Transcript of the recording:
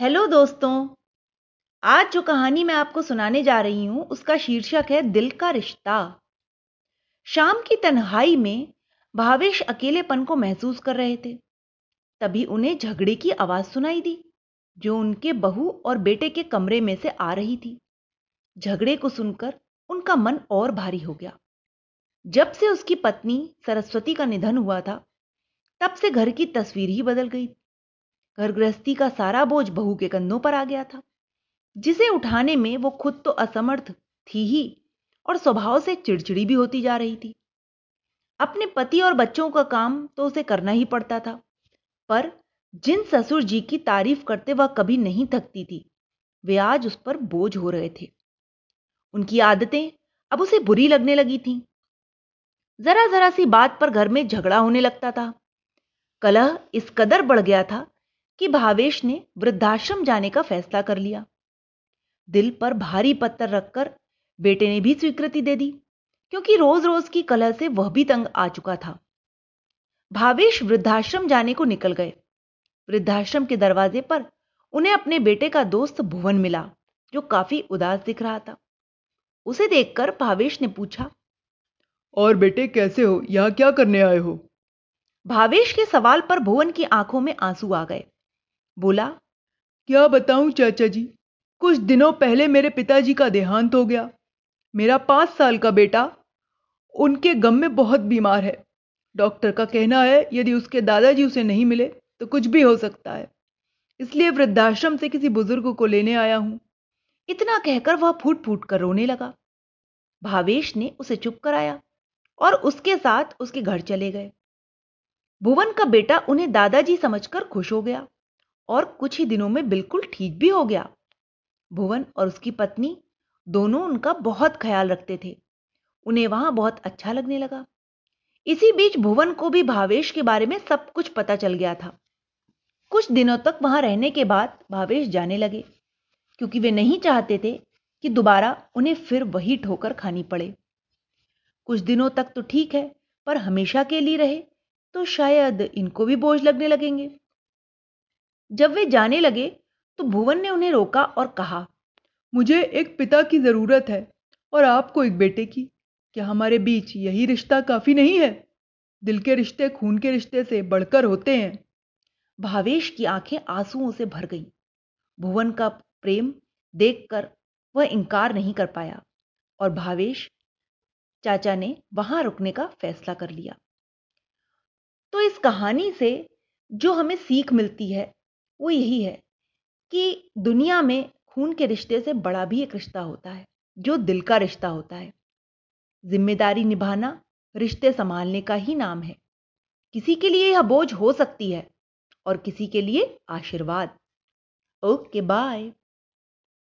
Hello दोस्तों, आज जो कहानी मैं आपको सुनाने जा रही हूँ, उसका शीर्षक है दिल का रिश्ता। शाम की तन्हाई में भावेश अकेलेपन को महसूस कर रहे थे। तभी उन्हें झगड़े की आवाज़ सुनाई दी, जो उनके बहू और बेटे के कमरे में से आ रही थी। झगड़े को सुनकर उनका मन और भारी हो गया। जब से उसकी पत्नी सरस्वती का निधन हुआ था, तब से घर की तस्वीर ही बदल गई। घर गृहस्थी का सारा बोझ बहू के कंधों पर आ गया था। जिसे उठाने में वो खुद तो असमर्थ थी ही और स्वभाव से चिड़चिड़ी भी होती जा रही थी। अपने पति और बच्चों का काम तो उसे करना ही पड़ता था, पर जिन ससुर जी की तारीफ़ करते वह कभी नहीं थकती थी। वे आज उस पर बोझ हो रहे थे। उनकी आदतें अब उसे बुरी लगने लगी थीं। जरा जरा सी बात पर घर में झगड़ा होने लगता था। कलह इस कदर बढ़ गया था कि भावेश ने वृद्धाश्रम जाने का फैसला कर लिया। दिल पर भारी पत्थर रखकर बेटे ने भी स्वीकृति दे दी क्योंकि रोज रोज की कलह से वह भी तंग आ चुका था। भावेश वृद्धाश्रम जाने को निकल गए। वृद्धाश्रम के दरवाजे पर उन्हें अपने बेटे का दोस्त भुवन मिला जो काफ़ी उदास दिख रहा था। उसे देखकर भावेश ने पूछा और बेटे कैसे हो? यहाँ क्या करने आए हो? भावेश के सवाल पर भुवन की आँखों में आँसू आ गए। बोला, क्या बताऊँ चाचा जी, कुछ दिनों पहले मेरे पिताजी का देहांत हो गया। मेरा पाँच साल का बेटा, उनके गम में बहुत बीमार है। डॉक्टर का कहना है, यदि उसके दादाजी उसे नहीं मिले तो कुछ भी हो सकता है। इसलिए वृद्धाश्रम से किसी बुज़ुर्ग को लेने आया हूँ। इतना कहकर वह फूट फूट कर रोने लगा। भावेश ने उसे चुप कराया और उसके साथ उसके घर चले गए। भुवन का बेटा उन्हें दादाजी समझकर खुश हो गया। और कुछ ही दिनों में बिल्कुल ठीक भी हो गया। भुवन और उसकी पत्नी दोनों उनका बहुत ख्याल रखते थे। उन्हें वहाँ बहुत अच्छा लगने लगा। इसी बीच भुवन को भी भावेश के बारे में सब कुछ पता चल गया था। कुछ दिनों तक वहाँ रहने के बाद भावेश जाने लगे, क्योंकि वे नहीं चाहते थे कि दोबारा उन्हें फिर वही ठोकर खानी पड़े। कुछ दिनों तक तो ठीक है, पर हमेशा के लिए रहे तो शायद इनको भी बोझ लगने लगेंगे। जब वे जाने लगे तो भुवन ने उन्हें रोका और कहा, मुझे एक पिता की ज़रूरत है और आपको एक बेटे की। क्या हमारे बीच यही रिश्ता काफ़ी नहीं है? दिल के रिश्ते खून के रिश्ते से बढ़कर होते हैं। भावेश की आँखें आंसुओं से भर गईं। भुवन का प्रेम देखकर वह इंकार नहीं कर पाया और भावेश चाचा ने वहाँ रुकने का फैसला कर लिया। तो इस कहानी से जो हमें सीख मिलती है वो यही है कि दुनिया में खून के रिश्ते से बड़ा भी एक रिश्ता होता है, जो दिल का रिश्ता होता है। ज़िम्मेदारी निभाना रिश्ते संभालने का ही नाम है। किसी के लिए यह बोझ हो सकती है और किसी के लिए आशीर्वाद। Okay, bye.